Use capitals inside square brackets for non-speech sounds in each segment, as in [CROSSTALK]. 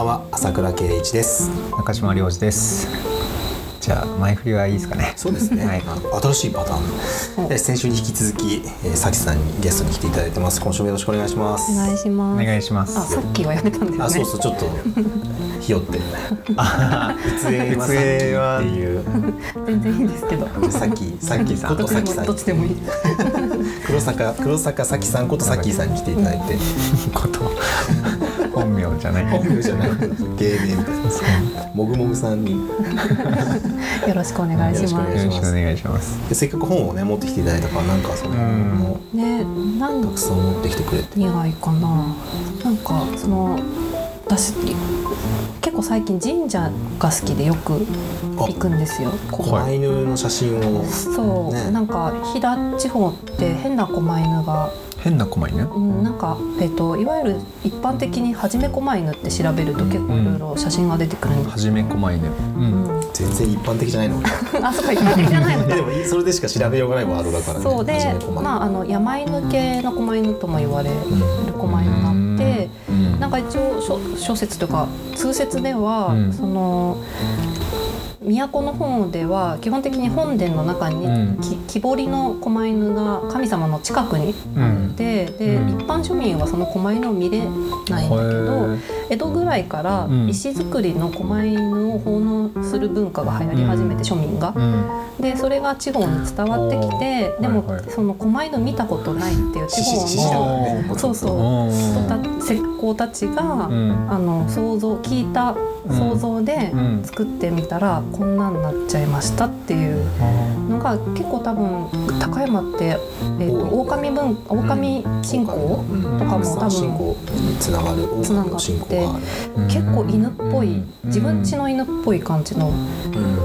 ばんは朝倉圭一です。中島良二です。じゃあ前振りはいいですかね。そうですね、はい。新しいパターン。で先週に引き続き、えー、さきさんにゲストに来ていただいてます。今週もよろしくお願いします。お願いします。お願いします。あ、さっきはやめたんですね。あそうそうちょっとひよって。あうつえまさんう。つえはっていう全然いいんですけど。さっきさっきさんとさきさんどっちでもいい。黒坂黒坂さきさんことさきさんに来ていただいて。こと本名じゃない。本名じゃない。芸名みたいなもぐもぐさんに。よろしくお願いしまよろしくお願いしよろしくお願いします。でせっかく本をね持ってきていただいたからなんかそのうん。本をす。ね、何たくさん持ってきてくれて。がいいかな。なんかその私結構最近神社が好きでよく行くんですよ。ここ。狛犬の写真を。そう、ね。なんか飛騨地方って変な狛犬が、変な狛犬うん、なんかえっといわゆる一般的にはじめ狛犬って調べると結構いろいろ写真が出てくるんですはじめ狛犬うんうん。全然一般的じゃないの。[LAUGHS] あ、そっか、一般的じゃないの [LAUGHS] で。もそれでしか調べようがないワードだからねそうでまああの山犬系の狛犬とも言われる狛犬があって、うん。なんか一応諸諸説とか通説では、うん。その都の方では基本的に本殿の中に、木彫りの狛犬が神様の近くにあって、で、うん。一般庶民はその狛犬を見れないんだけど、江戸ぐらいからうん。石造りの狛犬を奉納する文化が流行り始めて、庶民が。うんでそれが地方に伝わってきてでも、はいはい。その狛犬見たことないっていう地方のねそうそう。石膏たちが、うん。あの想像聞いた想像でうん。作ってみたら、こんなんなっちゃいましたっていうのが結構多分高山って、えー、と狼文狼信仰うんとかも多分つながるつながって狼の信仰がある。うん結構犬っぽいうん。自分家の犬っぽい感じのう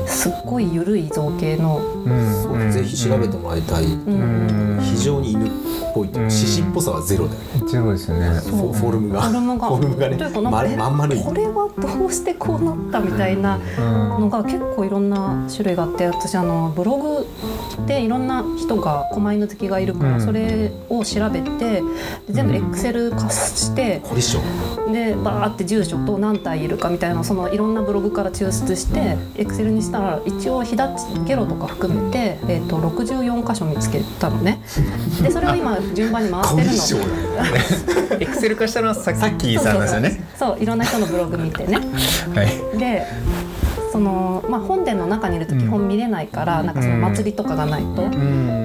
ん。すっごい緩い造形の、うん。そうぜひ調べてもらいたい。うん。非常に犬っぽい獅子っぽさはゼロだよ。ねゼロですよね。フォフォルムが。フォルムが。フォルムがね。というかなんかまえまん丸い。これはどうしてこうなったみたいなうん。のが結構いろんな種類があって私あのブログでいろんな人が狛犬好きがいるから、うん。それを調べてで全部エクセル化して、でバーって住所と何体いるかみたいなそのいろんなブログから抽出してエクセルにしたら一応ひだゲロとか含めて、えー、と64箇所見つけたのね。でそれを今順番に回してるの。[LAUGHS] エクセル化したのはさっきさんですよね。そうそう。そういろんな人のブログ見てね。はい。でその、まあ、本殿の中にいると基本見れないから、なんかその祭りとかがないと、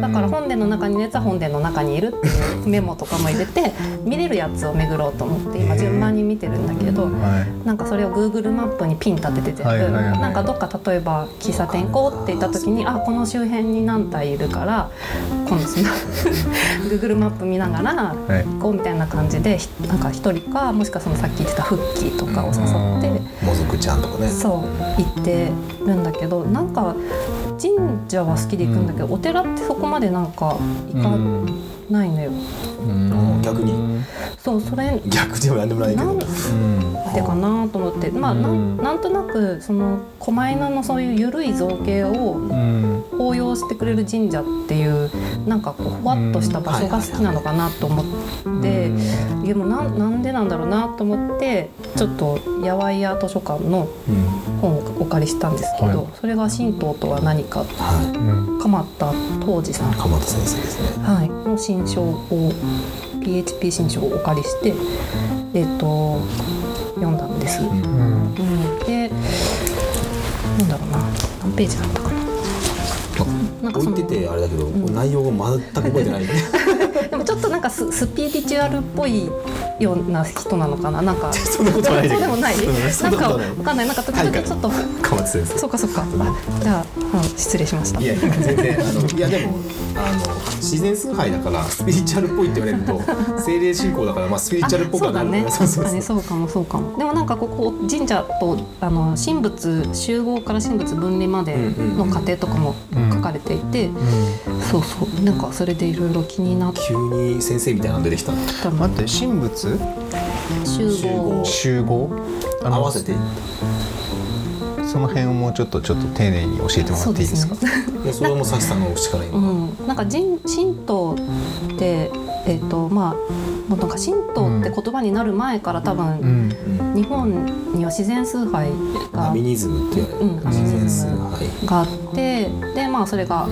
だから本殿の中にいるやつは本殿の中にいるっていうメモとかも入れて見れるやつを巡ろうと思って今順番に見てるんだけど、はい。なんかそれを Google マップにピン立てて全部、はい。なんかどっか例えば喫茶店行こうって言った時にあこの周辺に何体いるから今度その Google マップ見ながらはい。行こうみたいな感じでひなんか一人かもしくはそのさっき言ってたフッキーとかを誘って。もずくちゃんとかね。そう行ってるんだけどなんか神社は好きで行くんだけど、お寺ってそこまでなんか行かないのよ、うん。逆に？そうそれ。逆でもなんでもないけど。なんでうん。かなと思って。まあなうん。んなんとなくその狛犬のそういう緩い造形をうん。抱擁してくれる神社っていうなんかこうふわっとした場所が好きなのかなと思って。でもなんなんでなんだろうなと思ってちょっと八百屋図書館のうん。本をお借りしたんですけど、はい。それが神道とは何かはうん。鎌田東司さん。い鎌田先生ですね。はい、の新書を PHP 新書をお借りして、えっと読んだんです。うん。でなんだろうな。何ページだったかな。なんか置いててあれだけどん。内容を全く覚えてない。[LAUGHS] でもちょっとなんかススピリチュアルっぽいような人なのかな？なんか [LAUGHS] そんなことないそうでもない、うんそなんんかわかんない。なんかちょっとはいはいちょっと鎌田先生そうかそうか。あじゃあ、うん、失礼しました。いやいや全然あのいやでもあの自然崇拝だからスピリチュアルっぽいって言われると [LAUGHS] 精霊信仰だからまあスピリチュアルっぽくはなるあそうだねそうそう。確かにそうそうかもそうかも。でもなんかここ神社とあの神仏集合から神仏分離までの過程とかも書かれていて、そうそう。なんかそれでいろいろ気になっ急に先生みたいなの出てきた。待って神仏集集合。合集合。合わせて。その辺をもうちょっとちょっと丁寧に教えてもらっていいですか？そういやそれはもうさきさんの口からう今ん、なんか神神道ってえっ、とまあもうなんか神道って言葉になる前から多分、日本には自然崇拝がアミニズムって自然崇拝があってでまあそれが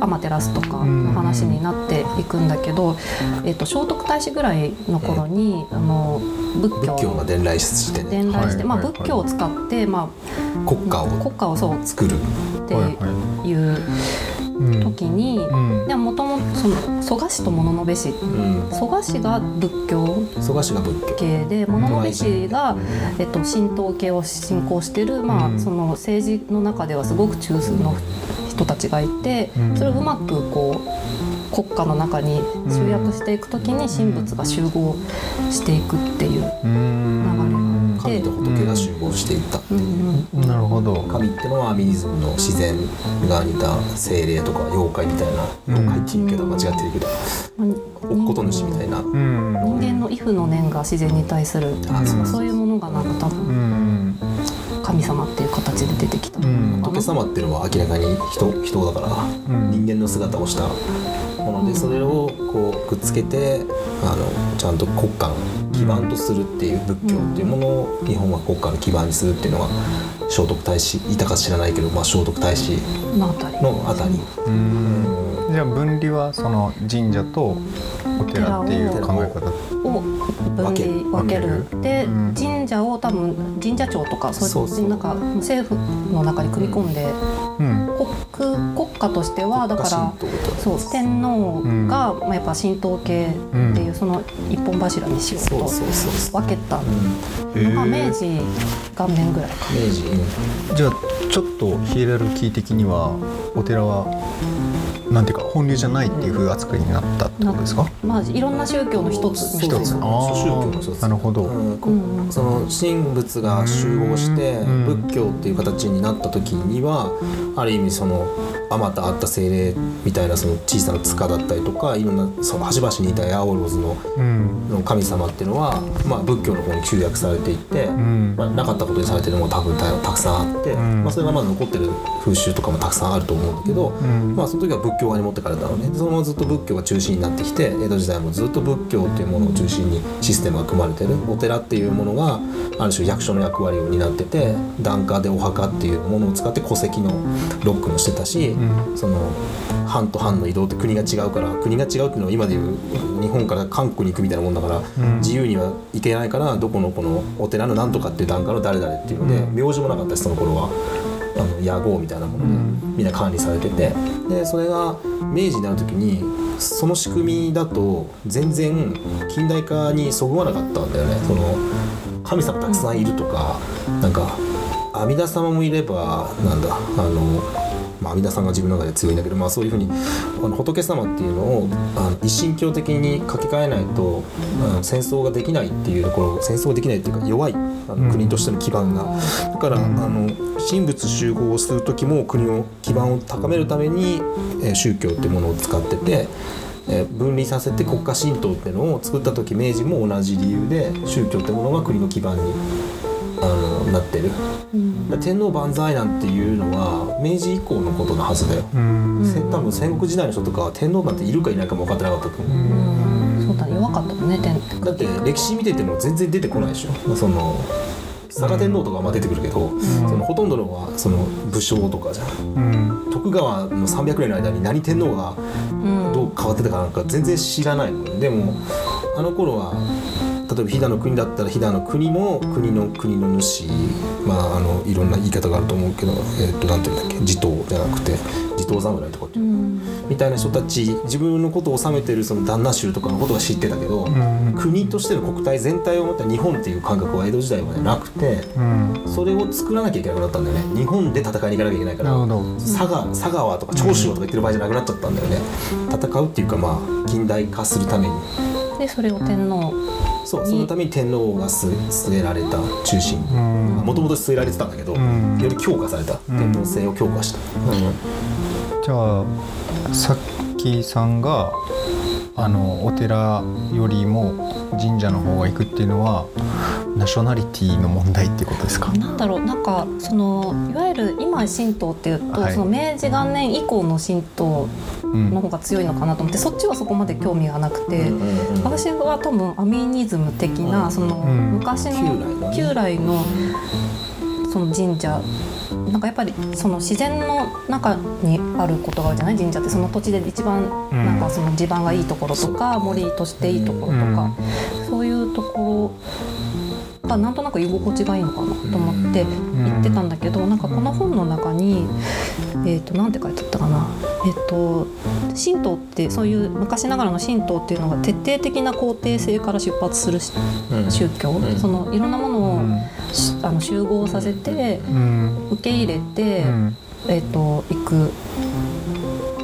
天照とかの話になっていくんだけど、えっと聖徳太子ぐらいの頃に、あの仏教。仏教が伝来して。ね伝来して、まあ、仏教を使って、まあ、国家を。国家をそう作るってはいはいいううん時に、うん。でももともとその蘇我氏と物部氏。うん。蘇我氏が仏教蘇我氏が仏教。系で物部氏が、えっと、神道系を信仰してる、まうん。あ、その政治の中ではすごく中枢の人たちがいてうん。それをうまくこう国家の中に集約していく時に神仏が集合していくっていううん。流れ神と仏が集合していったってういう、んうんなるほど。神ってのはアミニズムの自然が似た精霊とか妖怪みたいな妖怪っていうけど間違ってるけどまあおこと主みたいな。うん。人間の畏怖の念が自然に対するあそうそう。いうものがなんか多う分ん。神様っていう形で出てきた。うん。仏様っていうのは明らかに人人だから、うん。人間の姿をしたものでそれをこうくっつけてあのちゃんと国家の基盤とするっていう仏教っていうものを日本は国家の基盤にするっていうのが聖徳太子いたか知らないけど、まあ、聖徳太子のあたり。じゃあ分離はその神社とお寺っていう考え方。を分離分ける。で、うん。神社を多分神社庁とかそうそうなんか政府の中に組み込んで、うん。国国家としてはだからそう天皇が、まあ、やっぱ神道系っていう、その一本柱にしようと分けた。うん、のが明治元年ぐらいか明治、うんじゃあちょっとヒエラルキー的にはお寺はなんていうか本流じゃないっていう風扱いになったってことですか？まあいろんな宗教の一つ一つ宗教。の一つ。なるほど、うん。こうんその神仏が集合してうん。仏教っていう形になった時にはある意味そのあまたあった精霊みたいなその小さな塚だったりとかいろんなその端々にいたヤオロズのうん。の神様っていうのは、まあ、仏教の方に集約されていって、うん。まあ、なかったことにされてるのも多分たたくさんあって、ん。まあ、それがまだ残ってる風習とかもたくさんあると思うんだけど、ん。まあ、その時は仏教側に持ってかれたのね。でそのままずっと仏教が中心になってきて江戸時代もずっと仏教っていうものを中心にシステムが組まれてる。お寺っていうものがある種役所の役割を担ってて檀家でお墓っていうものを使って戸籍のロックもしてたし、ん。その藩と藩の移動って国が違うから国が違うっていうのは今でいう日本から韓国に行くみたいなもんだから、ん。自由には行けないからどこのこのお寺のなんとかっていう檀家の誰々っていうので、名字もなかったしその頃は。あの屋号みたいなもので、みんな管理されてて。でそれが明治になる時にその仕組みだと全然近代化にそぐわなかったんだよね。その神様たくさんいるとか、なんか阿弥陀様もいればなんだあのまあ、阿弥陀さんが自分の中で強いんだけど、まあ、そういうふうにあの仏様っていうのをあの一神教的に書き換えないと、うん戦争ができないっていうところ戦争ができないっていうか弱いあの国としての基盤が、だから、あの神仏集合をする時も国の基盤を高めるために、えー宗教っていうものを使ってて。えー分離させて国家神道っていうのを作った時明治も同じ理由で宗教ってものが国の基盤にあのなってる。うん。天皇万歳なんていうのは明治以降のことのはずだよ、うん。せ多分戦国時代の人とかは天皇なんているかいないかも分かってなかったと思う、うんそうだね弱かったもんね天。だって歴史見てても全然出てこないでしょ。その佐賀天皇とかはまあ出てくるけど、そのほとんどのはその武将とかじゃん。うん。徳川の300年の間に何天皇がうん。どう変わってたかなんか全然知らないの。ねでもあの頃は例えば飛騨の国だったら飛騨の国の国の国の主まああのいろんな言い方があると思うけどえっ、となんていうんだっけ？地頭じゃなくて地頭侍とかっていう。う、ん。みたいな人たち自分のことを治めてるその旦那衆とかのことは知ってたけど、ん。国としての国体全体を持った日本っていう感覚は江戸時代までなくてうん。それを作らなきゃいけなくなったんだよね。日本で戦いに行かなきゃいけないから佐賀佐川とか長州とか言ってる場合じゃなくなっちゃったんだよね。戦うっていうかまあ近代化するために。でそれを天皇そうそのために天皇が据えられた中心。うん。もともと据えられてたんだけど、ん。より強化された天皇制を強化した、じゃあさっきさんがあのお寺よりも神社の方が行くっていうのはナショナリティの問題っていうことですか？なんだろうなんかそのいわゆる今神道っていうと、はい。その明治元年以降の神道うん。の方が強いのかなと思って、そっちはそこまで興味がなくて、うんうんうん私は多分アミニズム的な、うん。そのうん。昔の旧来のその神社なんかやっぱりその自然の中にあることがあるじゃない？神社ってその土地で一番うん。なんかその地盤がいいところとか、森としていいところとか、そういうところがなんとなく居心地がいいのかなと思って言ってたんだけど、なんかこの本の中に、えー、となんて書いてあったかな、えー、と神道ってそういう昔ながらの神道っていうのが徹底的な肯定性から出発する宗教、うん。そのいろんなものを、しあの集合させてうん。受け入れて、うん。えー、と行く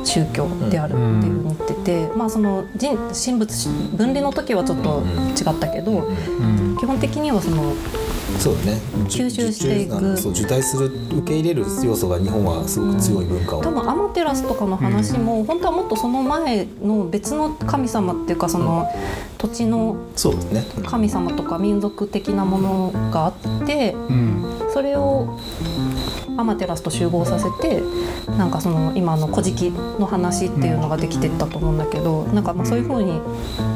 宗教であるっていうふうに言ってて、まあその人神仏分離の時はちょっと違ったけど、うん基本的にはそのそうだね。吸収していく。そう受胎する受け入れる要素が日本はすごく強い文化を、多分アマテラスとかの話も、本当はもっとその前の別の神様っていうかその土地の神様とか民族的なものがあってうん。それをアマテラスと集合させてなんかその今の「古事記」の話っていうのができてったと思うんだけどなんかまあそういうふうに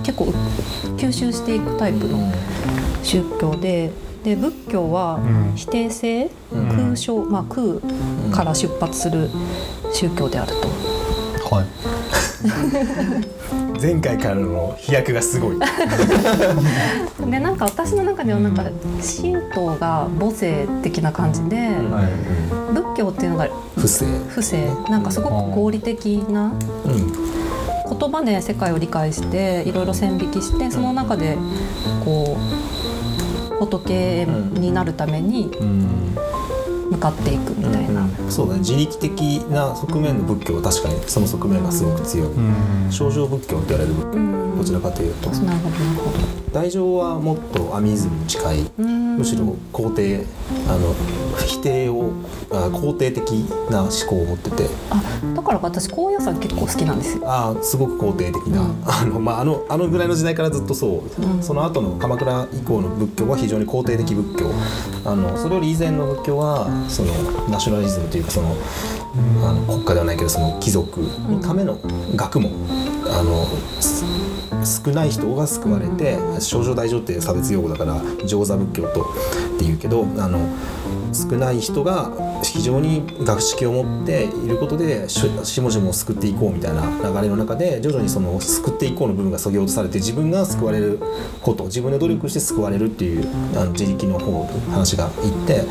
結構吸収していくタイプの宗教でで仏教はうん。否定性、うん。空想、まあ、空から出発する宗教であると。はい [LAUGHS] 前回からの飛躍がすごい。でなんか私の中ではなんか神道が母性的な感じで、はい。仏教っていうのが不正。不正。なんかすごく合理的なうん言葉で世界を理解していろいろ線引きしてその中でこう仏になるためにうん向かっていくみたいな。そうだね。自力的な側面の仏教は確かにその側面がすごく強い、うん。症状仏教って言われる仏教うん。どちらかというと。なるほどなるほ大乗はもっとアミズムに近いむしろ肯定あの否定をあ肯定的な思考を持ってて。あだから私高野山結構好きなんですよ。あーすごく肯定的な、うん。あのまあ、あのあのぐらいの時代からずっとそう、うん。その後の鎌倉以降の仏教は非常に肯定的仏教。あのそれより以前の仏教はそのナショナリズムというかそのあの国家ではないけどその貴族のための学問、あのす少ない人が救われて少女大乗って差別用語だから上座仏教とっていうけどあの少ない人が非常に学識を持っていることでししもしもを救っていこうみたいな流れの中で徐々にその救っていこうの部分がそぎ落とされて自分が救われること自分で努力して救われるっていうあの自力の方の話がいって、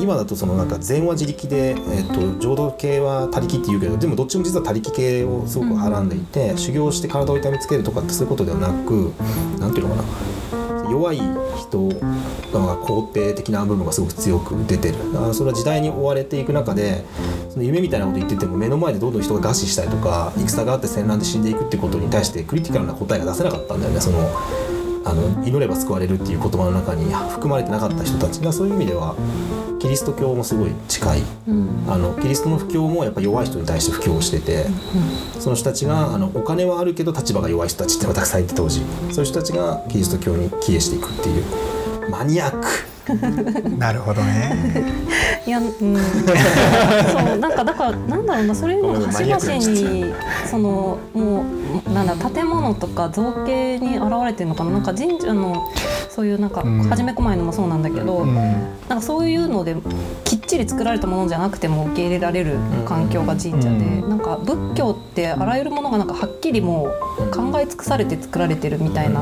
今だとそのなんか禅は自力で、えっと浄土系は他力って言うけどでもどっちも実は他力系をすごくはらんでいて、修行して体を痛めつけるとかってそういうことではなくなんていうのかな。弱い人が肯定的な部分がすごく強く出てる。だからそれは時代に追われていく中でその夢みたいなこと言ってても目の前でどんどん人が餓死したりとか戦があって戦乱で死んでいくってことに対してクリティカルな答えが出せなかったんだよね。そのあの祈れば救われるっていう言葉の中に含まれてなかった人たち。がそういう意味ではキリスト教もすごい近い。うん。あのキリストの布教もやっぱ弱い人に対して布教をしててその人たちがあのお金はあるけど立場が弱い人たちってのがたくさんいて当時。そういう人たちがキリスト教に帰依していくっていう。マニアック [LAUGHS] なるほどね。いや、うん、[LAUGHS] そうなんかだからなんだろうなそれをごめん端々にそのもうなんだ建物とか造形に現れてるのかな。なんか神社のそういうなんかうん。初めこまいのもそうなんだけど、うん。なんかそういうのでちり作られたものじゃなくても受け入れられる環境が神社で、うんなんか仏教ってあらゆるものがなんかはっきりもう考え尽くされて作られてるみたいな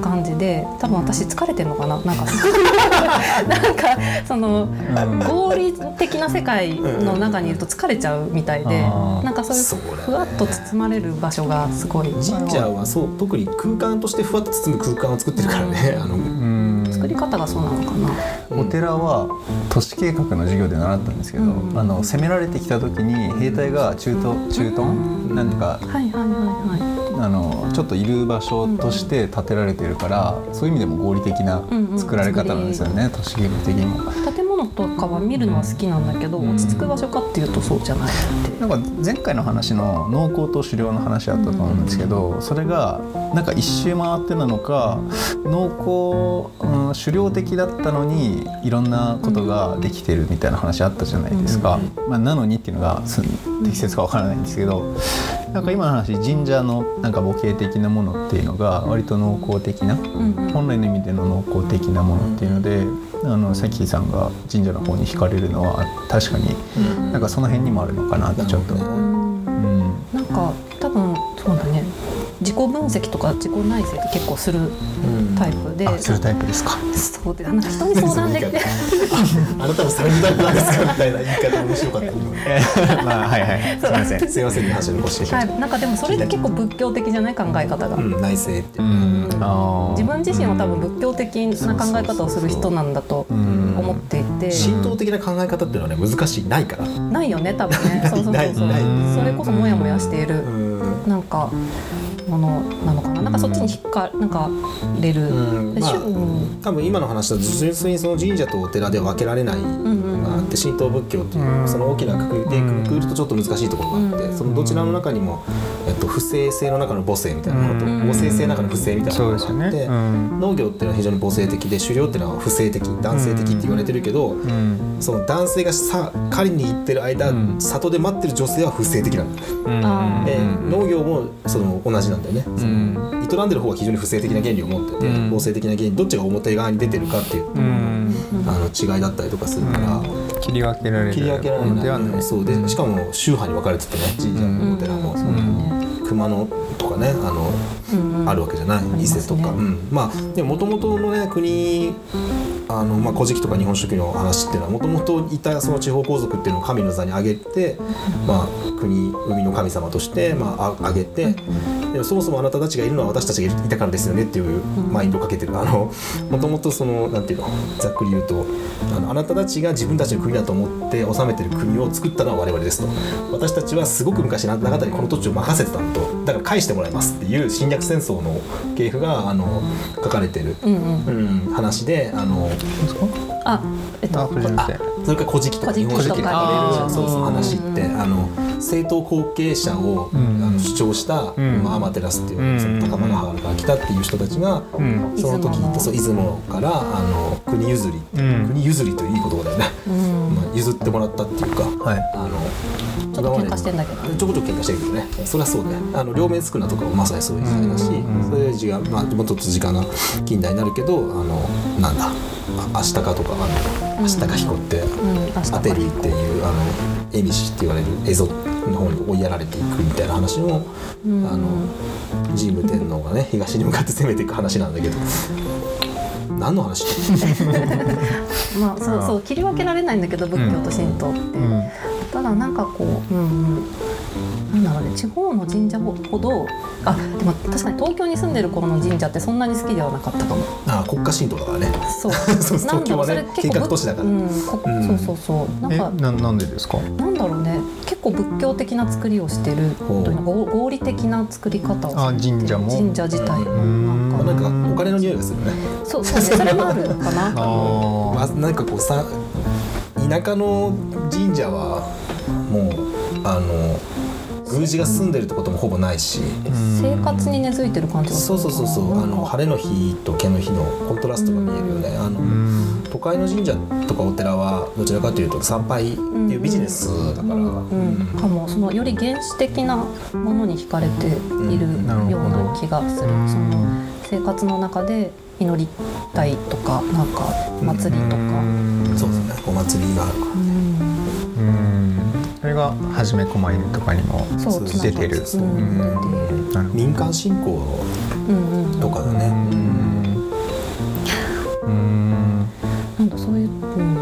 感じで多分私疲れてるのかな？なんか [LAUGHS] なんかそのうん。合理的な世界の中にいると疲れちゃうみたいでなんかそういうふわっと包まれる場所がすごい。神社はそう特に空間としてふわっと包む空間を作ってるからね。あのうん作り方がそうなのかな。お寺は都市計画の授業で習ったんですけど、うん。あの攻められてきた時に兵隊が駐屯駐屯？なんていうかはいはいはいはい。あのちょっといる場所として建てられてるから、そういう意味でも合理的なうんうん。作られ方なんですよね、都市計画的にも。建物物とかは見るのは好きなんだけど、落ち着く場所かっていうとそうじゃないって。なんか前回の話の農耕と狩猟の話あったと思うんですけど、それがなんか一周回ってなのか農耕、うん、狩猟的だったのにいろんなことができてるみたいな話あったじゃないですか。まあ、なのにっていうのがす適切かわからないんですけどなんか今の話神社のなんか母系的なものっていうのが割と農耕的な、本来の意味での農耕的なものっていうので、あのさきさんが神社の方に惹かれるのは確かになんかその辺にもあるのかなってちょっと。なるほどうん。なんか分析とか自己内省って結構するタイプで、あするタイプですか。そうでなんか人に相談できて。あなたもサラリータイプなんですかみたいな言い方面白かった。今 [LAUGHS] まあはいはい。すみません。すいませんね橋の腰ではい、なんかでもそれって結構仏教的じゃない考え方が、うん内政ってう。ん。自分自身は多分仏教的な考え方をする人なんだとん。思っていて。神道的な考え方っていうのはね難しいないから。ないよね多分ね。そうそうそうそう。[LAUGHS] それこそモヤモヤしている。うん。なんかものなのかな？なんかそっちに引っかなんかれる、多分今の話だと純粋にその神社とお寺で分けられないのがあって神道仏教っていうその大きなくくりでくくるとちょっと難しいところがあってそのどちらの中にも、えっと、不正性の中の母性みたいなものとうん。母性性の中の不正みたいなものがあって。農業っていうのは非常に母性的で狩猟っていうのは不正的男性的って言われてるけど、うん。その男性がさ狩りに行ってる間、うん。里で待ってる女性は不正的なん。だ、あーで農業もその同じなんだよね、そのん営んでる方は非常に不正的な原理を持ってて、うん。合成的な原理どっちが表側に出てるかっていう、うん。あの違いだったりとかするから、切り分けられる切り分けられない。のではない。そうでしかも宗派に分かれててね神社もお寺も、その熊野とかねあの、うんうんあるわけじゃない伊勢とか、ね。うん、まあでもともとのね国あの、まあ、古事記とか日本書紀の話っていうのはもともといたその地方皇族っていうのを神の座に上げて、まあ、国海の神様として、まあ、あ上げてでもそもそもあなたたちがいるのは私たちがいたからですよねっていうマインドをかけてる。あのもともとそのなんていうのざっくり言うとあのあなたたちが自分たちの国だと思って治めてる国を作ったのは我々ですと。私たちはすごく昔あなたにこの土地を任せてたんだと。だから返してもらいますっていう侵略戦争の系譜があの書かれてる、うんうん。うん、話であのあえっとあ。それから「古事記」とか「日本書紀」とかそうそう話ってあの正統後継者を、ん。あの主張した、ん。まあ、アマテラスっていう、うん。その高間原から来たっていう人たちが、うん。その時出雲のそう出雲からあの国譲り、うん。国譲りといういい言葉だよね、うん。まあ、譲ってもらったっていうかはい。あのちょっと喧嘩してんだけど。ちょこちょこ喧嘩してるけどね。それはそうねあの両面つくなとかもまさにそういう時代だし、そういう時間、まあ、もっと時間が近代になるけどあのなんだあ足利とかあの足利彦って、アテリーっていうあの蝦夷って言われる蝦夷の方に追いやられていくみたいな話も、あの神武天皇がね東に向かって攻めていく話なんだけど。何の話？[LAUGHS] まあそうそう切り分けられないんだけど仏教と神道って、うん。ただなんかこう、うんうん、なん。だろうね地方の神社ほどあでも確かに東京に住んでる頃の神社ってそんなに好きではなかったかも。あ国家神道だからね。そう。[LAUGHS] そうなんだろうそれ東京はね計画都市だから。うんこうん。そうそうそう。なんえ、かななんでですか？なんだろうね。結構仏教的な作りをしてるほうというの合合理的な作り方をあしてる。神社も？神社自体も。なんかお金の匂いがするね。そうそうねそれもあるかな。[LAUGHS] あまあ、なんかこうさ田舎の神社はもうあの宮司が住んでるってこともほぼないし生活に根付いてる感じがする。そうそうそうそうあの晴れの日と毛の日のコントラストが見えるよね。あの。都会の神社とかお寺はどちらかというと参拝っていうビジネスだから、かもそのより原始的なものに惹かれているような気がする、その生活の中で祈りたいとかなんか祭りとか、そうですね。お祭りがあるからうんうん。が初め狛犬とかにも出てる。う。ん。民間信仰とかだね、うん。うん。なんだそういう、うん、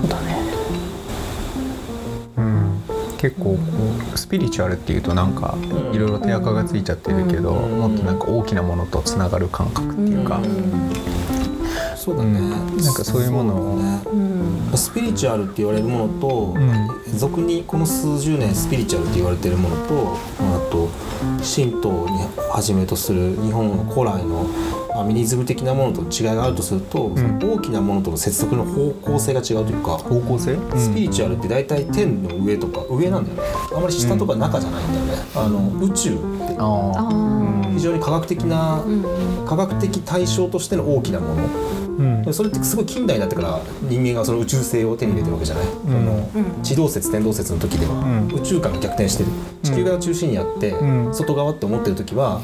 そうだね。うん。結構こうスピリチュアルっていうとなんかいろいろ手垢がついちゃってるけど、うん。もっとなんか大きなものとつながる感覚っていうか、うんそうだね、なんかそういうものを。ね。うん。スピリチュアルって言われるものと、う俗にこの数十年スピリチュアルって言われてるものとあと神道にはじめとする日本の古来のアミニズム的なものと違いがあるとすると、ん。その大きなものとの接続の方向性が違うというか、方向性？スピリチュアルって大体天の上とか上なんだよね。あんまり下とか中じゃないんだよね、あの宇宙って非常に科学的な、うん。科学的対象としての大きなものうん。でそれってすごい近代になってから人間がその宇宙性を手に入れてるわけじゃない、うん。地動説天動説の時では、うん。宇宙観が逆転してる地球が中心にあって、うん。外側って思ってる時は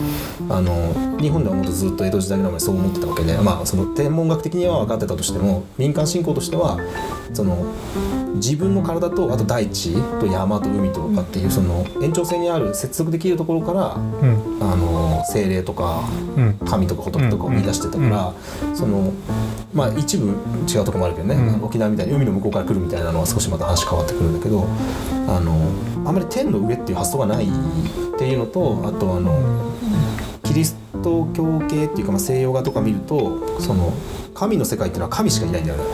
あの日本ではもっとずっと江戸時代ぐらいまでそう思ってたわけで、まあ、その天文学的には分かってたとしても民間信仰としてはその自分の体とあと大地と山と海とかっていうその延長線にある接続できるところからうん。あの精霊とかうん。神とか仏とかを見出してたから、そのまあ一部違うところもあるけどね、うん。沖縄みたいに海の向こうから来るみたいなのは少しまた話変わってくるんだけどあのあんまり天の上っていう発想がないっていうのとあとあのキリスト教系っていうか、まあ、西洋画とか見るとその神の世界っていうのは神しかいないんだよね。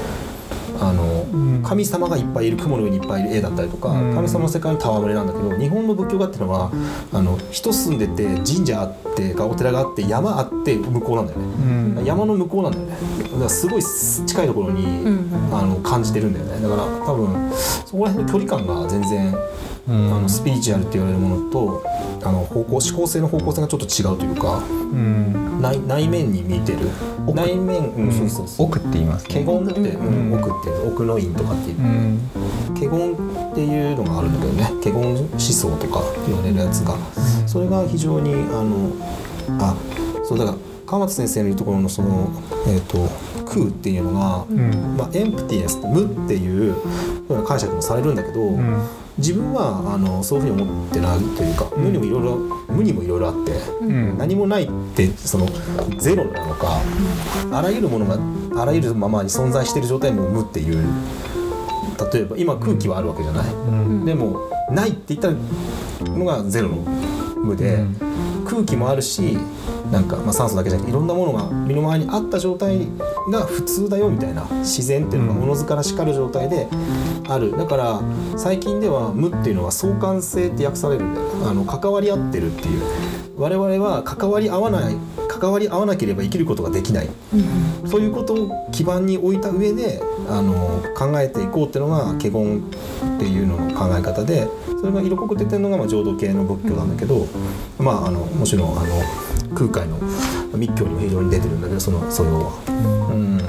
あのん。神様がいっぱいいる雲の上にいっぱいいる絵だったりとか、うん。神様の世界の戯れなんだけど日本の仏教画っていうのはあの人住んでて神社あってかお寺があって山あって向こうなんだよね、うん。山の向こうなんだよね。だからすごい近いところに、うん。あの感じてるんだよね。だから多分そこら辺の距離感が全然、うん。あのスピリチュアルって言われるものとあの方向思考性の方向性がちょっと違うというかうん。内内面に見てる。奥。内面、うん、そうそうそう。奥って言いますね。華厳って、うんうん。奥って奥の院とかっていう。うん。華厳っていうのがあるんだけどね華厳思想とか言われるやつがそれが非常にあのあそうだから川松先生の言うところのその、えー、と空っていうのが、うん。まあ、エンプティネス無っていう解釈もされるんだけど、うん自分はあのそういうふうに思ってないというか無にもいろいろ無にもいろいろあって。うん。何もないってそのゼロなのかあらゆるものがあらゆるままに存在している状態も無っていう例えば今空気はあるわけじゃない、うん。でもないって言ったのがゼロの無で、うん空気もあるしなんか、まあ、酸素だけじゃなくていろんなものが身の回りにあった状態が普通だよみたいな自然っていうのがうん。おのずからしかる状態である。だから最近では無っていうのは相関性って訳されるんだよ。あの関わり合ってるっていう。我々は関わり合わない関わり合わなければ生きることができない。うん。そういうことを基盤に置いた上であの考えていこうっていうのが華厳っていうのの考え方でそれが色濃く出てるのがまあ浄土系の仏教なんだけど、まああのもちろんあの空海の密教にも非常に出てるんだけどその素養は。うん。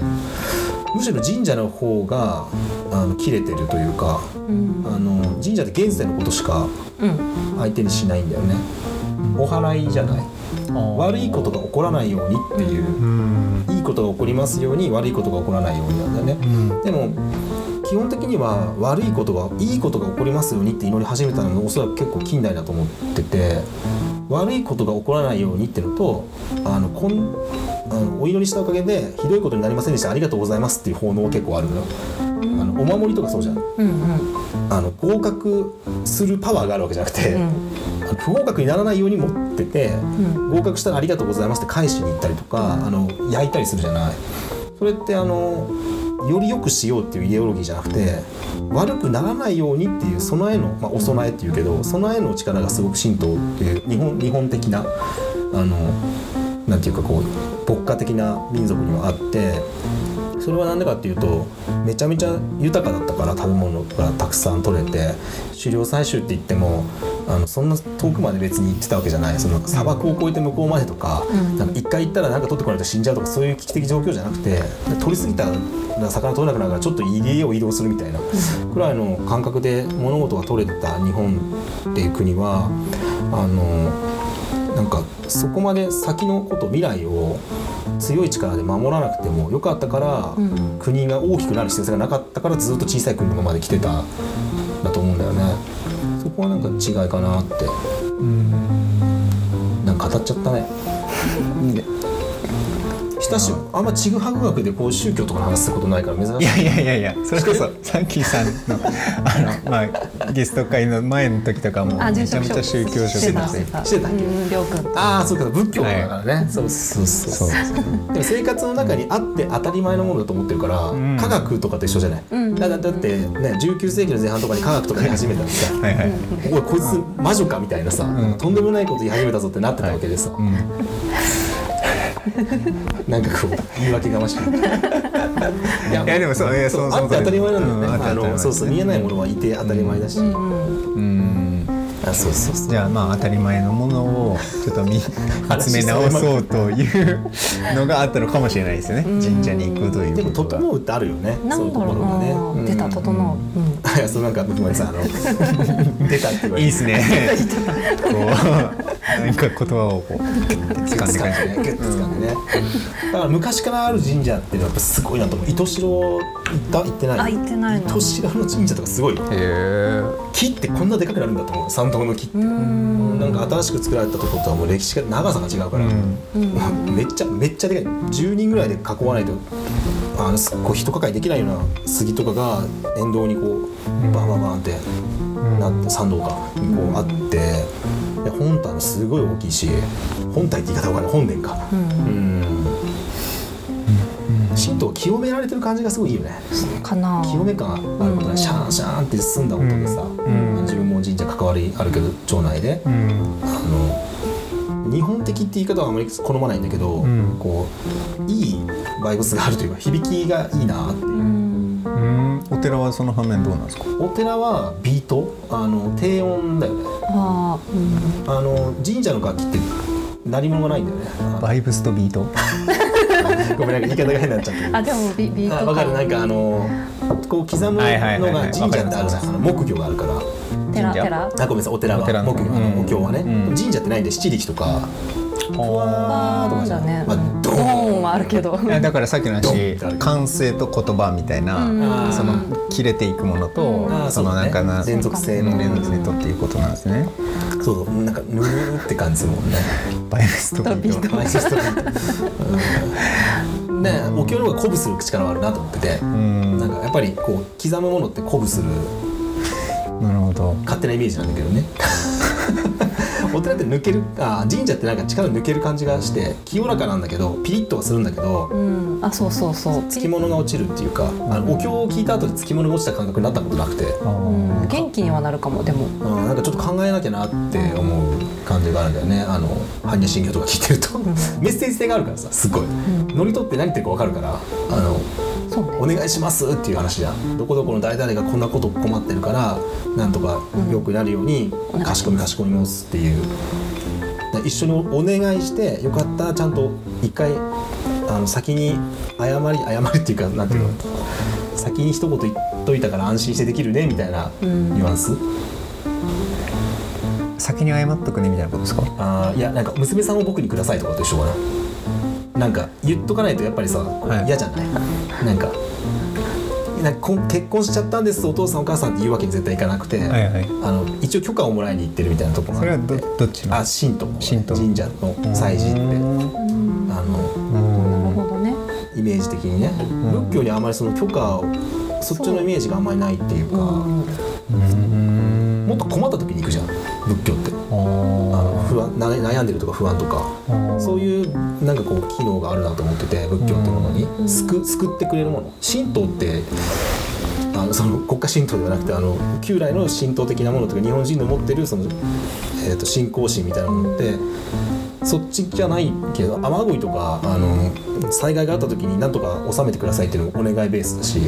むしろ神社の方があの切れてるというかうん。あの神社って現世のことしかうん。相手にしないんだよね。お祓いじゃない悪いことが起こらないようにっていううん。いいことが起こりますように悪いことが起こらないようになんだよね。うん。でも基本的には悪いことがいいことが起こりますようにって祈り始めたのがおそらく結構近代だと思ってて悪いことが起こらないようにっていうのとあのこんあのお祈りしたおかげでひどいことになりませんでした。ありがとうございますっていう奉納は結構あるのよ。あのお守りとかそうじゃん。うんうん。あの合格するパワーがあるわけじゃなくて、うん不合格にならないように持ってて、うん。合格したらありがとうございますって返しに行ったりとか、あの焼いたりするじゃない。それってあのより良くしようっていうイデオロギーじゃなくて悪くならないようにっていう備えの、まあ、お供えっていうけど備えの力がすごく神道っていう日本日本的なあのなんていうかこう牧歌的な民族にはあってそれは何でかっていうとめちゃめちゃ豊かだったから食べ物がたくさん取れて狩猟採集って言ってもあのそんな遠くまで別に行ってたわけじゃない。その砂漠を越えて向こうまでとか,、一回行ったらなんか取ってこないと死んじゃうとかそういう危機的状況じゃなくて取りすぎたら魚取れなくなるからちょっと家を移動するみたいなくらいの感覚で物事が取れてた日本っていう国はあのなんかそこまで先のこと未来を強い力で守らなくてもよかったから、うん。国が大きくなる必要性がなかったからずっと小さい国のままで来てたんだと思うんだよねそこはなんか違いかなって。なんか語っちゃったね親しあんまちぐはぐ学でこう宗教とかの話することないから珍しい。いやいやいやいやそれこそサンキーさんのあの、まあ、ゲスト会の前の時とかもあめちゃめちゃ宗教して色してた。してたああそうか仏教だからね、そうそうそうそう。でも生活の中にあって当たり前のものだと思ってるから、ん。科学とかと一緒じゃない、うん。だだだってね19世紀の前半とかに科学とか言い始めたらさ。はいはい、おいこいつ魔女かみたいなさ、ん。とんでもないこと言い始めたぞってなってたわけでさ、うんなんかこう言い訳がましいいいやでもそういやそうそうあって当たり前なんだよね、うんあのそうそう見えないものはいて当たり前だし、うん。うんあそうそうそう。じゃあまあ当たり前のものをちょっと見 [LAUGHS] 集め直そうというのがあったのかもしれないですよね。神社に行くというでもことが整うってあるよね。なんだろうそういうところがね。な、出た整う、うん。い [LAUGHS] やそうなんか僕もさあの出たって言われて。いいですね。[LAUGHS] こう何か言葉をこう掴んで感じ。掴んでね。グッと掴んでね。だから昔からある神社っていうのはやっぱすごいなと思う。糸代行った行ってないあ行ってないの。糸代の神社とかすごい。へえ。木ってこんなでかくなるんだと思う。参道の木って。うん。なんか新しく作られたところとはもう歴史が長さが違うから、うん。めっちゃめっちゃでかい。10人ぐらいで囲わないとあのすこう人抱えできないような杉とかが沿道にこうバンバンバンってなって参道かにこうあって。で本体もすごい大きいし本体って言い方わかんない。本殿か。ううんん神道清められてる感じがすごいいいよね。かな。清め感あることね。シャーンシャーンって澄んだ音でさ、ん。自分も神社関わりあるけど町内で、うん。あの日本的って言い方はあまり好まないんだけど、ん。こういいバイブスがあるというか響きがいいなっていう、お寺はその反面どうなんですか？お寺はビート。あの低音だよね。あーうん。あの神社の楽器って鳴り物がないんだよね。あバイブスとビート？[LAUGHS] ごめんなんか言い方が変になっちゃって。るあでもビビートあわかる。なんかあのこう刻むのはいはいはいがはい。神社ってあるじゃんあの木魚があるから。神社？テラテラあごめんなさい。お寺は。お寺の木魚あのうん。お経はね、うん。神社ってないんで七力とか。ふわーとかじゃね。まあ、ドドーンはあるけど。いやだからさっきの話。感性と言葉みたいな、うん。その切れていくものと、そのなんかな連続性の。連続性とっていうことなんですね。そうなんかぬるって感じもんね。バイブスとビート。バイブスとビート。うんねお経の方が鼓舞する力はあるなと思ってて、うん。なんかやっぱりこう刻むものって鼓舞する。なるほど。勝手なイメージなんだけどねお寺って抜けるあ神社ってなんか力抜ける感じがして清らかなんだけどピリッとはするんだけどうん。あそうそうそう。つきものが落ちるっていうかあのお経を聞いた後でつきものが落ちた感覚になったことなくて、あうん。ー元気にはなるかもでも。うん、なんかちょっと考えなきゃなって思う感じがあるんだよね。あの般若心経とか聞いてると、[LAUGHS] メッセージ性があるからさすごい、乗り取って何言ってるか分かるからあのお願いしますっていう話じゃん。どこどこの誰々がこんなこと困ってるからなんとか良くなるようにお願いかしこみかしこみますっていう。一緒にお願いしてよかったらちゃんと一回あの先に謝り謝りっていうかなんていうの、先に一言言っといたから安心してできるねみたいなうん。ニュアンス、先に謝っとくねみたいなことですか？あーいやなんか娘さんを僕にくださいとかと一緒かななんか言っとかないとやっぱりさはい。嫌じゃない、なんか。なんか結婚しちゃったんですお父さんお母さんって言うわけに絶対いかなくて、はいはい。あの一応許可をもらいに行ってるみたいなところそれはどがあってどっちの？あ神道の神道神社の祭事って。あのうん。るほどね。イメージ的にね、ん。仏教にあまりその許可をそっちのイメージがあんまりないっていうか、もっと困った時に行くじゃん。仏教って悩んでるとか不安とかそういうなんかこう機能があるなと思ってて仏教ってものに。救救ってくれるもの。神道ってあのその国家神道ではなくてあの旧来の神道的なものとか日本人の持ってるその、えー、と信仰心みたいなものってそっちじゃないけど雨乞いとかあの災害があった時に何とか収めてくださいっていうのがお願いベースだし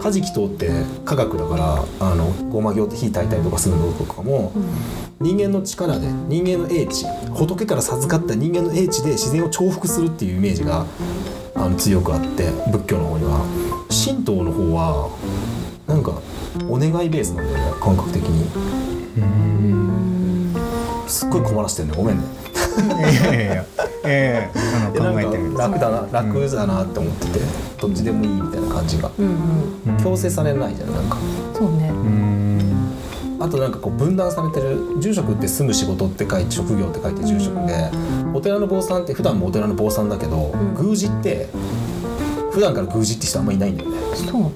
カジキ島って科学だからあのごま行って火焚いたりとかするのとかも、人間の力で人間の英知仏から授かった人間の英知で自然を重複するっていうイメージがあの強くあって仏教の方には。神道の方はなんかお願いベースなんだよね感覚的に。すっごい困らせてるねごめんね。いやいやいやええ。あでなんの考えて楽だな楽だなって思っててどっちでもいいみたいな感じが。うんうん。強制されないじゃんなんか。そうね。うん。あとなんかこう分断されてる住職って住む仕事って書いて職業って書いて住職で、お寺の坊さんって普段もお寺の坊さんだけど、宮司って普段から宮司って人あんまりいないんだよね。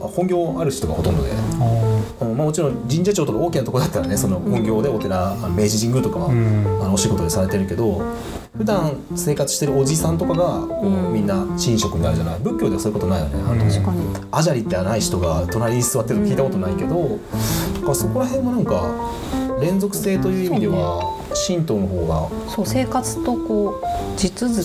本業ある人がほとんどで、うんまあ、もちろん神社長とか大きなところだったらねその本業でお寺、明治神宮とかは、ん。あのお仕事でされてるけど普段生活してるおじさんとかがみんな神職になるじゃない？仏教ではそういうことないよね。あの確かに。アジャリってない人が隣に座ってるの聞いたことないけど、だからそこら辺もなんか連続性という意味では神道の方がそう生活とこう地続きの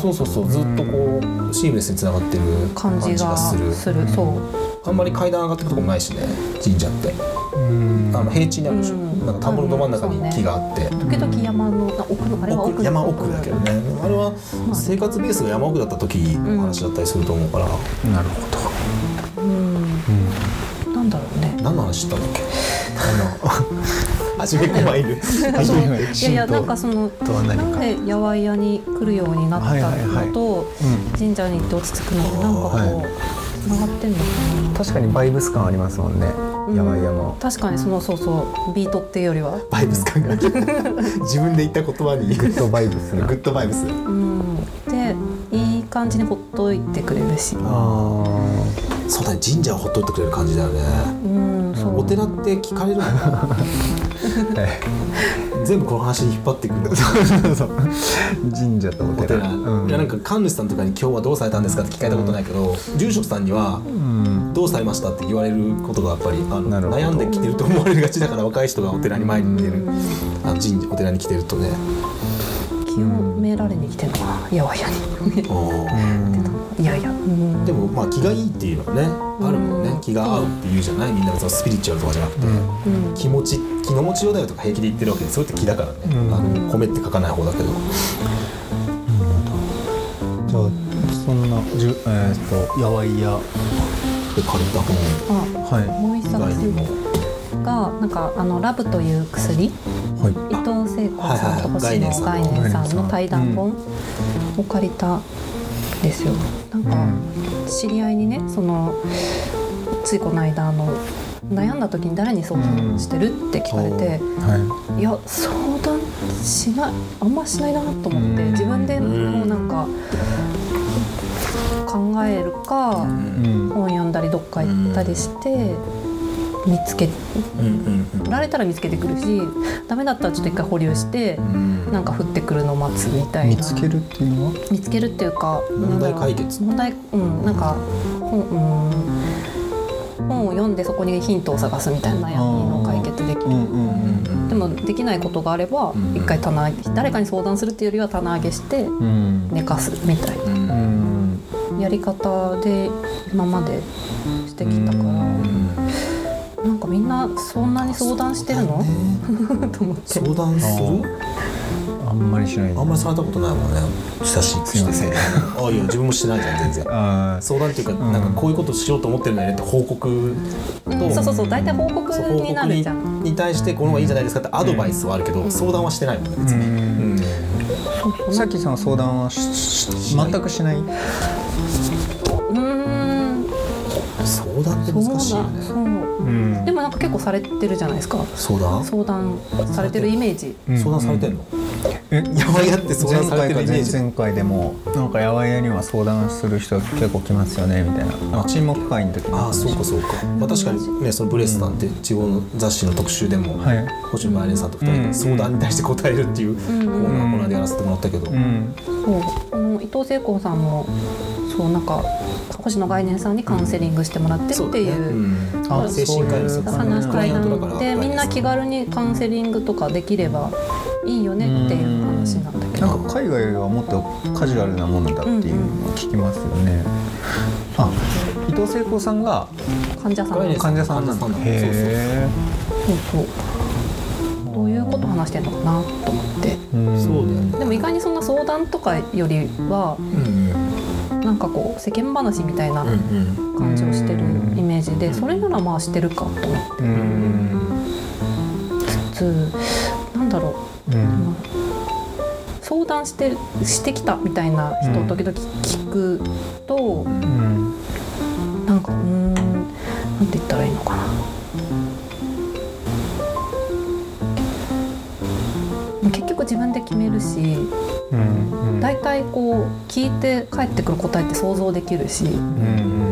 そうそうそうずっとこうシームレスにつながってる感じがする。するそう。あんまり階段上がってくとこもないしね神社って。うん。あの平地にあるでしょ、うん。なんか田んぼのど真ん中に木があって、時々山のあ奥のあれは奥奥山奥だけどね。あれは生活ベースが山奥だった時の話だったりすると思うから、なるほど。うん何の話したんだっけ？あの [LAUGHS] 初めこまいるいやいやいやなんかそのなんで八百屋に来るようになったはいはいはいのと神社に行って落ち着くのでなんかこうはい。つながってんのか確かにバイブス感ありますもんね。な八百屋もうん確かにそのそうそうビートっていうよりは。バイブス感が。[LAUGHS] 自分で言った言葉に。グッドバイブスな。グッドバイブス。うん。でいい感じにほっといてくれるし。あそうだね神社をほっといてくれる感じだよね。うんそう。お寺って聞かれる？の [LAUGHS] 全部この話に引っ張ってくる。そう。そう神社とおお寺、寺うん。いやなんか神主さんとかに今日はどうされたんですかって聞かれたことないけど、住職さんにはうんどうされましたって言われることがやっぱりあの悩んできてると思われるがちだから若い人がお寺に前に来てるあの神社お寺に来てるとね。清められに来てんのかな？八百屋にいやいや。うん。でもまあ気がいいっていうのはねあるもんね。気が合うっていうじゃないみんな別にスピリチュアルとかじゃなくて、うん。気持ち気の持ちようだよとか平気で言ってるわけでそれって気だからね、うん。あの米って書かない方だけど、じゃあそんなじゅえーっと八百屋で借りた本あはい。もう一冊。がなんかあのラブという薬。はい。伊藤聖子さんと星野概概念さんの。対談本を借りたんですよ。なんか知り合いにねそのついこの間あの悩んだ時に誰に相談してるって聞かれて、はい。や相談しないあんましないなと思ってうん。自分でうん。もうなんか考えるか本読んだりどっか行ったりして見つけうんうんられたら見つけてくるしダメだったらちょっと一回保留してうん。なんか降ってくるのを待つみたいな。見つけるっていうのは？見つけるっていうか問題解決。問題うんなんか本,、うん、本を読んでそこにヒントを探すみたいな悩みの解決できる。うんうんでもできないことがあればうん一回棚上げ誰かに相談するっていうよりは棚上げしてうん。寝かすみたいな。うんうん。やり方で今までしてきたから。うんなんかみんなそんなに相談してるの？ね。[LAUGHS] と思って。相談する？あんまりしないあんまりされたことないもんね。親しくして。すいまあいや自分もしてないじゃん全然。あ相談っていうか、うんなん。かこういうことしようと思ってるんだよねって報告と、うん。そうそうそう大体報告になるじゃん。に対してこの方がいいんじゃないですかってアドバイスはあるけど、うん。相談はしてないもんね別に、うん。うん。さっきその相談はしし全くしない？うーん。相談ってそうだ難しいよねでもなんか結構されてるじゃないですか。相談？相談されてるイメージ。うん。相談されてんの、え八百屋って相談されてるイメージ前回でもなんか八百屋には相談する人結構来ますよねみたいな。あ。沈黙会の時ああそうかそうか、まあ、確かにねそのブレスさんって地方の雑誌の特集でも、はい。星野前蓮さんと二人うん。で相談に対して答えるっていうコーナーうんこの間やらせてもらったけど、うん。そう。この伊藤聖子さんもそうなんか星野概念さんにカウンセリングしてもらってっていう。うん。あ精神科医のそういう話会クライアントだから談でみんな気軽にカウンセリングとかできればいいよねっていう話なんだけどなんか海外はもっとカジュアルなものだっていうのを聞きますよね、あ伊藤聖子さんが患者さん患者さんなんだへえそうどういうこと話してんのかなと思って。そうだよねでも意外にそんな相談とかよりはうんなんかこう世間話みたいなうんうん感じをしてるイメージでそれならまあしてるかと思って。うん。普通なんだろう。うんまあ相談してしてきたみたいな人を時々聞くと、うん。なんかうーんなんて言ったらいいのかな。結局自分で決めるしうんうん。大体こう聞いて帰ってくる答えって想像できるしうん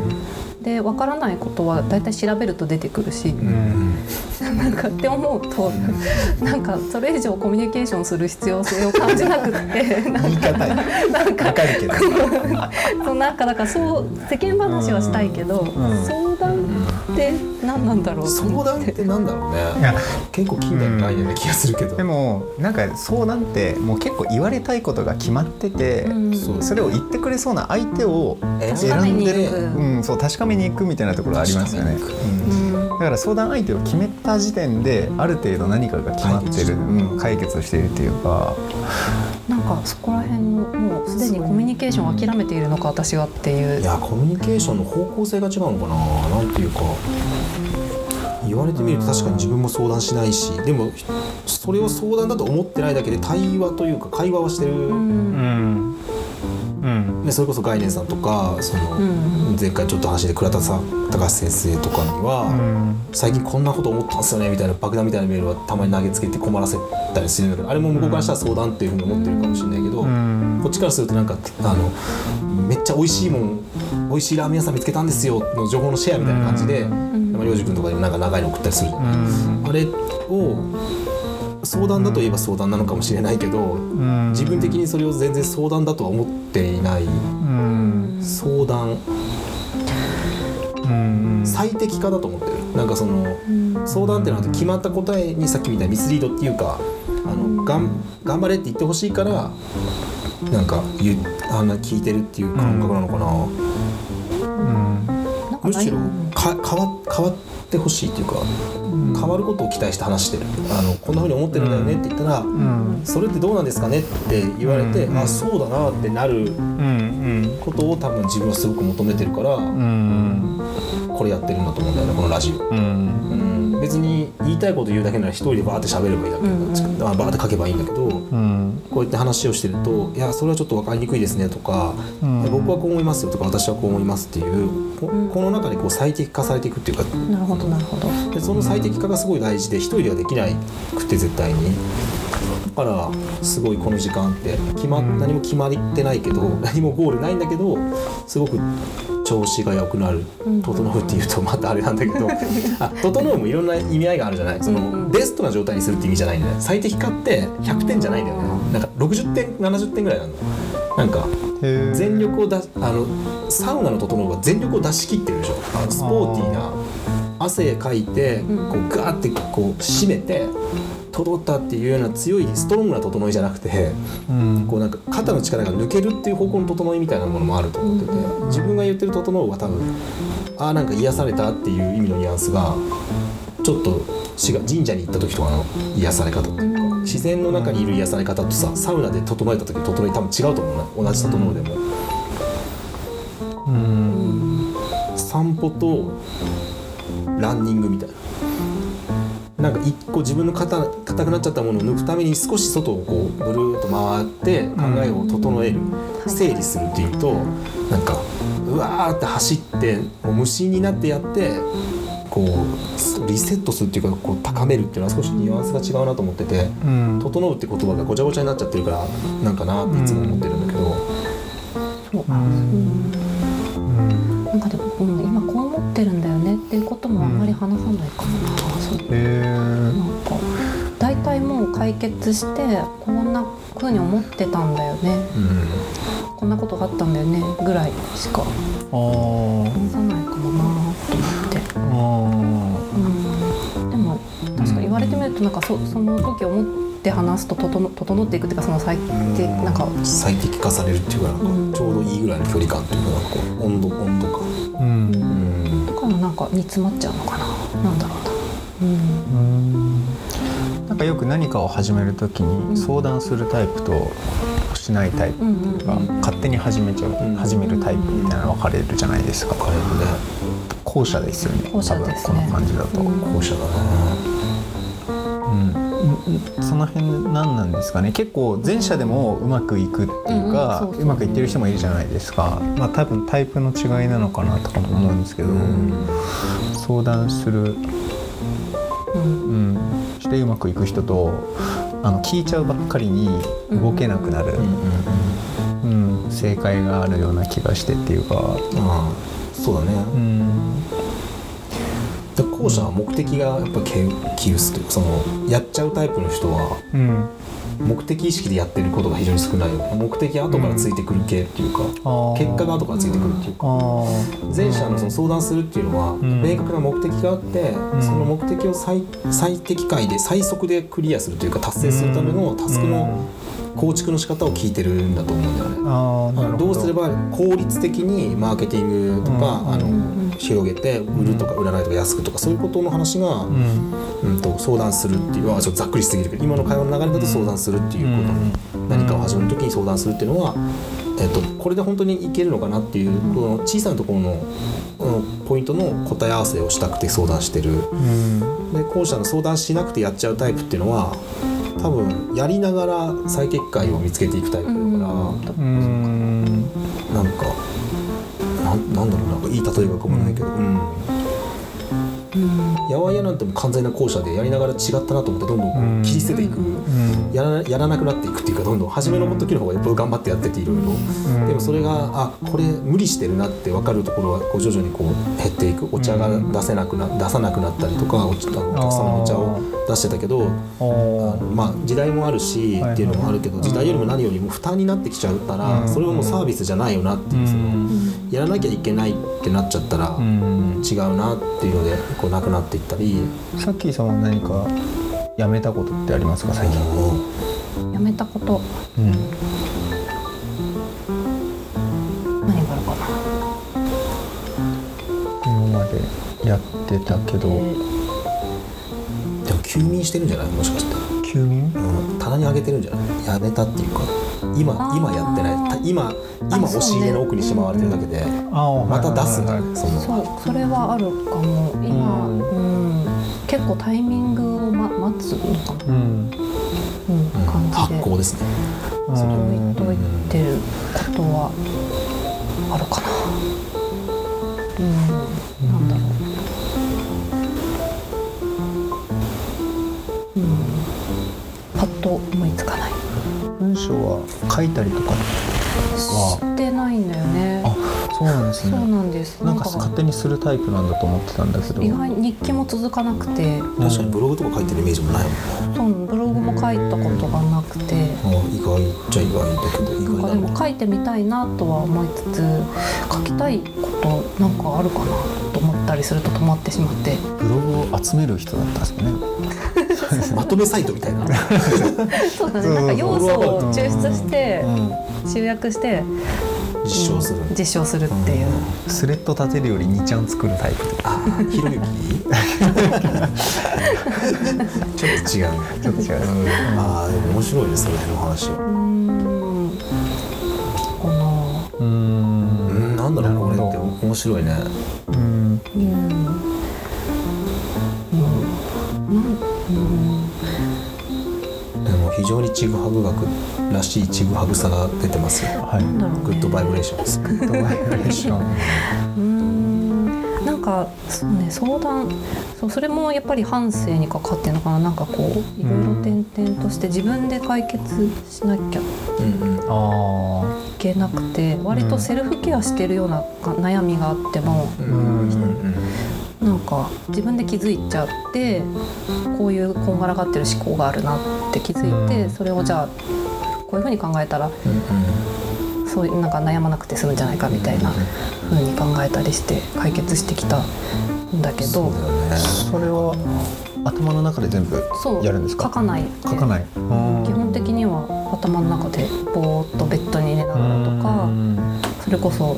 で分からないことは大体調べると出てくるし。うんなんかって思うとなんかそれ以上コミュニケーションする必要性を感じなくって。なん言い方なんかわかるけど。[LAUGHS] そうなんかだからそう世間話はしたいけど、ん。相談って何なんだろうと相談ってなんだろうね。いや。結構近代の概念な気がするけど、でもなんか相談ってもう結構言われたいことが決まってて、うん。そうそれを言ってくれそうな相手を確かめに行く。うん、そう確かめに行くみたいなところありますよね。うんだから相談相手を決めた時点である程度何かが決まってるうん解決しているっていうか。なんかそこら辺のもうすでにコミュニケーションを諦めているのか私はっていう。いやコミュニケーションの方向性が違うのかななんていうか。言われてみると確かに自分も相談しないしでもそれを相談だと思ってないだけで対話というか会話はしてる、うんん。うんね、それこそ概念さんとかその、うん前回ちょっと話で倉田さん高橋先生とかには、最近こんなこと思ったんですよねみたいな爆弾みたいなメールはたまに投げつけて困らせたりするんだけどあれも向こうからしたら相談っていうふうに思ってるかもしれないけど、うん。こっちからするとなんかあのめっちゃ美味しいもん美味しいラーメン屋さん見つけたんですよの情報のシェアみたいな感じで、ん。まあ、良二君とかにもなんか長いの送ったりする。じゃうない、ん。あれを相談だといえば相談なのかもしれないけど、うん。自分的にそれを全然相談だとは思っていない。うん。相談。うん。最適化だと思ってる。なんかその相談ってなると決まった答えにさっきみたいにミスリードっていうかあのがん頑張れって言ってほしいからなんか言うあんな聞いてるっていう感覚なのかな、うん。むしろうんか変わ変わってほしいっていうか変わることを期待して話してる。あのこんなふうに思ってるんだよねって言ったら、うん。それってどうなんですかねって言われて、うん。あそうだなってなるうんことを多分自分はすごく求めてるから、うん。これやってるんだと思うんだよねこのラジオ。うんうん、別に言いたいこと言うだけなら一人でバーって喋ればいいだけなんですけど、あバーって書けばいいんだけど、うん。こうやって話をしてると「いやそれはちょっと分かりにくいですね」とか、うん。僕はこう思いますよ」とか「私はこう思います」っていうこの中でこう最適化されていくっていうかなるほどなるほど。でその最適化がすごい大事で一人ではできないくて絶対に。だからすごいこの時間って決まうん。何も決まってないけど何もゴールないんだけどすごく調子が良くなる。うん。整うっていうとまたあれなんだけど。[LAUGHS] あ整うもいろんな意味合いがあるじゃない？その、ベストな状態にするって意味じゃないんだよ。ね最適化って100点じゃないんだよね。なんか60点70点ぐらいなの。なんか全力を出しあのサウナの整うは全力を出し切ってるでしょ。あのスポーティーな汗かいてうん。こうガーってこう締めて整ったっていうような強いストロングな整いじゃなくてうん。こうなんか肩の力が抜けるっていう方向の整いみたいなものもあると思ってて自分が言ってる整うは多分ああなんか癒されたっていう意味のニュアンスがちょっと違う神社に行った時とかの癒され方っていうかうん自然の中にいる癒され方とさサウナで整えた時の整い多分違うと思うな同じ整うでも。うん。散歩とランニングみたいななんか一個自分の硬硬くなっちゃったものを抜くために少し外をこうぐるーっと回って考えを整える、整理するっていうとなんかうわーって走ってもう無心になってやってこうリセットするっていうかこう高めるっていうのは少しニュアンスが違うなと思っててうん「整う」って言葉がごちゃごちゃになっちゃってるからなんかなっていつも思ってるんだけど、そううん。うん。なんかでも、うん、今ってるんだよねっていうこともあんまり話さないかもな、そう。へなんーか大体もう解決してこんな風に思ってたんだよね。こんなことがあったんだよねぐらいしか話さないかもなと思って、あうん、でも確かに言われてみるとなんかそその時思って話すと整整っていくっていうかその最低なんか最適化されるっていうかなんかうん。ちょうどいいぐらいの距離感っていうかなんかこう温度温度感。ーうんうんだからなんか煮詰まっちゃうのかな。なんだろうな。うん。うん。なんかよく何かを始めるときに相談するタイプとしないタイプうんうんが勝手に始めちゃう、ん。始めるタイプみたいなの分かれるじゃないですか、分かれるね後者ですよね。後者ですね。多分この感じだと、うん。後者だね。うん、その辺何なんですかね。結構前者でもうまくいくっていうか、うまくいってる人もいるじゃないですか。まあ多分タイプの違いなのかなとかも思うんですけど、うん。相談する、うん。うん、してうまくいく人とあの聞いちゃうばっかりに動けなくなる、うん正解があるような気がしてっていうか、そうだね。うんで後者は目的がやっぱ窮窮すというかそのやっちゃうタイプの人はうん。目的意識でやってることが非常に少ない。目的後からついてくる系っていうか、結果が後からついてくるっていうか、前者のその相談するっていうのは、明確な目的があって、その目的を最最適解で最速でクリアするというか達成するためのタスクの構築の仕方を聞いてるんだと思うんだよね。ああのど。うすれば効率的にマーケティングとか、あの広げて売るとか売らないとか安くとかそういうことの話が、うん。うん、と相談するっていうあちょっとざっくりしすぎるけど今の会話の流れだと相談するっていうこと、何かを始める時に相談するっていうのは、えっとこれで本当にいけるのかなっていうこの小さなところのポイントの答え合わせをしたくて相談してる。うん。で後者の相談しなくてやっちゃうタイプっていうのは多分やりながら最適解を見つけていくタイプだから。うん。なんかなんなんだろうなんかいい例えが浮かばないけど、うんやわいやなんてもう完全な後者でやりながら違ったなと思ってどんどん切り捨てていく、うん。やらやらなくなっていくっていうかどんどん初めの時の方がよっぽど頑張ってやってていろいろ、でもそれがあこれ無理してるなって分かるところはこう徐々にこう減っていく。お茶が出せなくな出さなくなったりとかお茶あのお客様のお茶を出してたけどあおのまあ、時代もあるしはいっていうのもあるけど時代よりも何よりも負担になってきちゃうからうん。それはもうサービスじゃないよなっていうそのやらなきゃいけないってなっちゃったらうん。違うなっていうのでこうなくなっていったり。さっきさんは何かやめたことってありますか最近？やめたこと。うん。何があるかな。今までやってたけど。えー。でも休眠してるんじゃない？もしかして、休眠？うん、棚にあげてるんじゃない？やめたっていうか今今やってない。た今今押し入れの奥にしまわれてるだけであまた出すんだはいねその。そうそれはあるかも。今、ううん。結構タイミングを、ま、待つのかな、うん。うん、うん感じで。発酵ですね。それを言っといてることはあるかな。うん書いたりとかは。してないんだよね。あそうなんです。そうねなんですなんか勝手にするタイプなんだと思ってたんだけど。意外に日記も続かなくて。確かにブログとか書いてるイメージもないもんね。そうブログも書いたことがなくて。あ意外っちゃ意外だけど意なんかでも書いてみたいなとは思いつつ書きたいことなんかあるかなと思ったりすると止まってしまって。ブログを集める人だったんですかね [LAUGHS] まとめサイトみたいな。[LAUGHS] そうだね。なんか要素を抽出してうん。集約して実証する、実証するっていう。スレッド立てるより2ちゃん作るタイプああひろゆき？[LAUGHS] ちょっと違うね。ちょっと違ううん。ああでも面白いねその辺の話。うん。かなうーん。うん。なんだろうこれって。面白いね。うんうんうんでも非常にちぐはぐ学らしいちぐはぐさが出てますよ。はい。グッドバイブレーションです。グッドバイブレーション。うーん。なんかそうね相談そうそれもやっぱり反省にかかってるのかな。なんかこういろいろ点々として自分で解決しなきゃいけなくて割とセルフケアしてるようなか悩みがあっても。うんうんうんなんか自分で気づいちゃってこういうこんがらがってる思考があるなって気づいてうん。それをじゃあこういうふうに考えたらうんそういうなんか悩まなくて済むんじゃないかみたいな風に考えたりして解決してきたんだけど。それは頭の中で全部そうやるんですか？書かない。で書かない。基本的には頭の中でぼーっとベッドに寝ながらとかそれこそ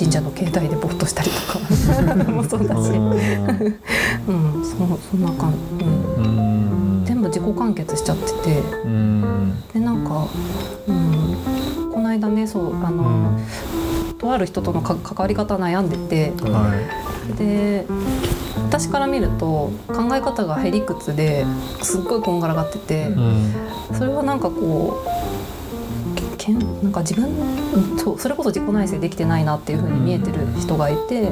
神社の境内でぼーっとしたりとか。[LAUGHS] もそうだし、うん、そそんな感じ、うん、全部自己完結しちゃってて。でなんか、うん、この間ねそうあの、とある人とのか関わり方悩んでて。はで私から見ると考え方がへりくつですっごいこんがらがってて。いそれはなんかこうけんなんか自分うんそうそれこそ自己内省できてないなっていう風に見えてる人がいて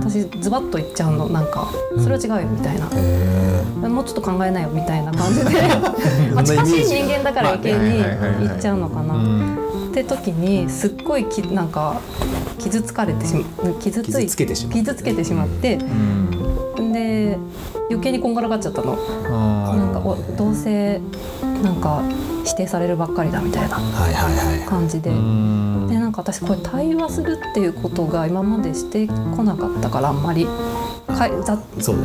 私ズバッと言っちゃうのなんかそれは違うよみたいな、へもうちょっと考えなよみたいな感じで [LAUGHS] まあ近しい人間だから余計に言っちゃうのかな。って時にすっごいきなんか傷つかれてしま傷つい傷つけてしまう傷つけてしまってで余計にこんがらがっちゃったの。あなんかおどうせなんか否定されるばっかりだみたいなはいはいはい。感じで。でなんか私これ対話するっていうことが今までしてこなかったからあんまり。かい雑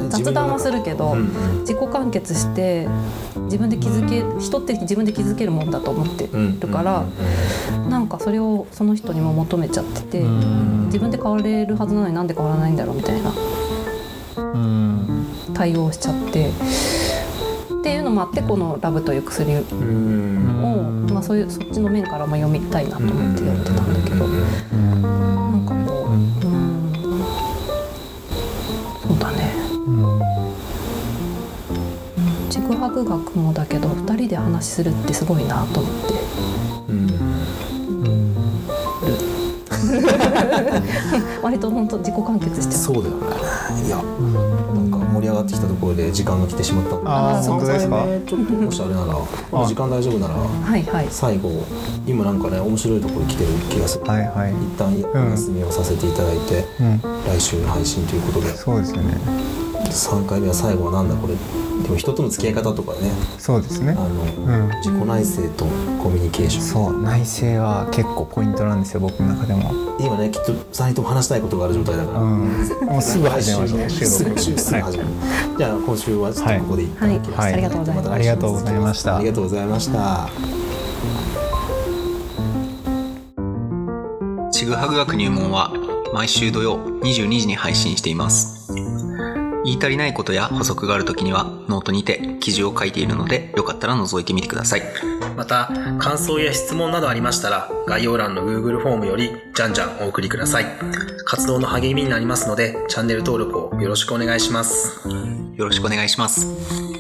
雑談はするけど、自己完結して自分で気づけ人って自分で気づけるもんだと思ってうんるから、なんかそれをその人にも求めちゃってて、うん。自分で変われるはずなのになんで変わらないんだろうみたいな。うん。対応しちゃってっていうのもあってこの「ラブという薬」を、うん。まあ、そういうそっちの面からも読みたいなと思ってやってたんだけど、うんうんなんかこう、うん。うん、そうだね。うん。ちぐはぐ学もだけど2人で話するってすごいなと思って。うん。うん。[LAUGHS] 割と本当自己完結しちゃそうだよね。いやなんか盛り上がってきたところで時間が来てしまったんであー本当ですか？その際ね。ちょっともしあれならまあ時間大丈夫ならうはいはい。最後今なんかね面白いところ来てる気がする、はいはい。一旦お休みをさせていただいて、うん。来週の配信ということで。そうですよね。3回目は最後はなんだこれでも人との付き合い方とかね。そうですね。あの、うん。自己内省とコミュニケーション。そう内政は結構ポイントなんですよ僕の中でも。今ねきっと3人とも話したいことがある状態だから、うん。もうすぐ始めましょう。[LAUGHS] 来週収録。すぐすぐ始める、じゃあ今週はちょっとここで一旦はい。はいありがとうございます。たありがとうございました。ありがとうございました。ちぐはぐ学入門は毎週土曜22時に配信しています。言い足りないことや補足があるときにはノートにて記事を書いているのでよかったら覗いてみてください。また、感想や質問などありましたら、概要欄の Google フォームより、じゃんじゃんお送りください。活動の励みになりますので、チャンネル登録をよろしくお願いします。よろしくお願いします。